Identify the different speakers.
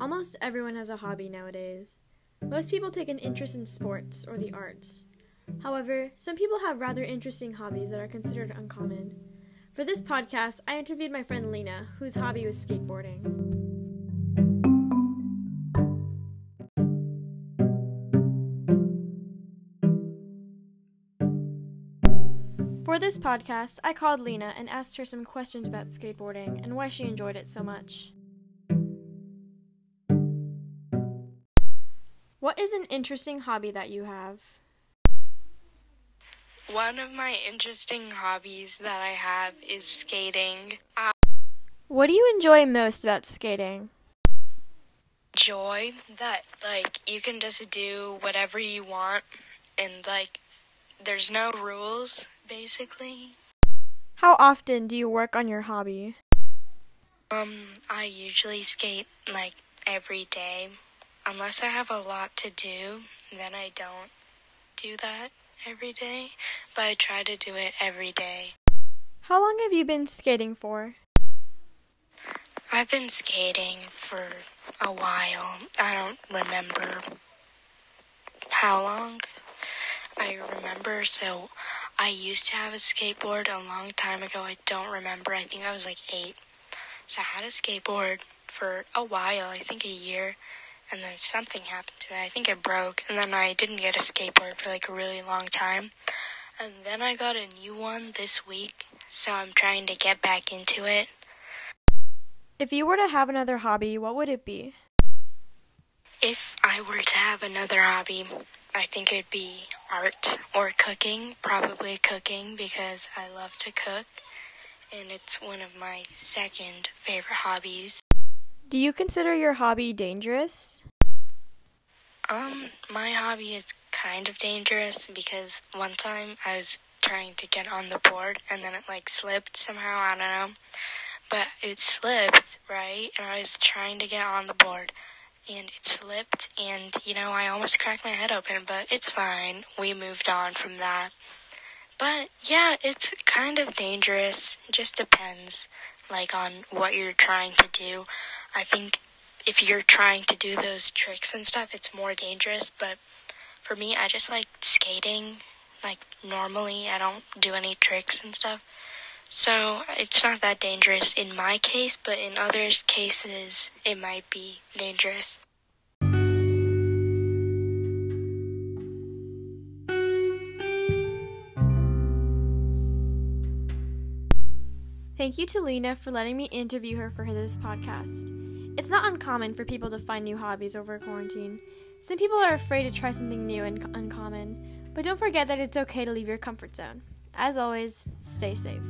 Speaker 1: Almost everyone has a hobby nowadays. Most people take an interest in sports or the arts. However, some people have rather interesting hobbies that are considered uncommon. For this podcast, I interviewed my friend Lena, whose hobby was skateboarding. For this podcast, I called Lena and asked her some questions about skateboarding and why she enjoyed it so much. What is an interesting hobby that you have?
Speaker 2: One of my interesting hobbies that I have is skating. I
Speaker 1: What do you enjoy most about skating?
Speaker 2: Joy that like you can just do whatever you want and like there's no rules basically.
Speaker 1: How often do you work on your hobby?
Speaker 2: Um I usually skate like every day unless I have a lot to do, then I don't do that every day, but I try to do it every day.
Speaker 1: How long have you been skating for?
Speaker 2: I've been skating for a while. I don't remember how long. I remember, so I used to have a skateboard a long time ago. I don't remember. I think I was like eight. So I had a skateboard for a while, I think a year, and then something happened to it. I think it broke, and then I didn't get a skateboard for like a really long time. And then I got a new one this week, so I'm trying to get back into it.
Speaker 1: If you were to have another hobby, what would it be?
Speaker 2: If I were to have another hobby, I think it'd be art or cooking. Probably cooking because I love to cook and it's one of my second favorite hobbies.
Speaker 1: Do you consider your hobby dangerous?
Speaker 2: Um, my hobby is kind of dangerous because one time I was trying to get on the board and then it like slipped somehow, I don't know. But it slipped, right? And I was trying to get on the board and it slipped and you know, I almost cracked my head open, but it's fine. We moved on from that. But yeah, it's kind of dangerous. It just depends like on what you're trying to do. I think if you're trying to do those tricks and stuff, it's more dangerous. But for me, I just like skating. Like normally, I don't do any tricks and stuff. So it's not that dangerous in my case, but in others' cases, it might be dangerous.
Speaker 1: Thank you to Lena for letting me interview her for this podcast. It's not uncommon for people to find new hobbies over quarantine. Some people are afraid to try something new and uncommon, but don't forget that it's okay to leave your comfort zone. As always, stay safe.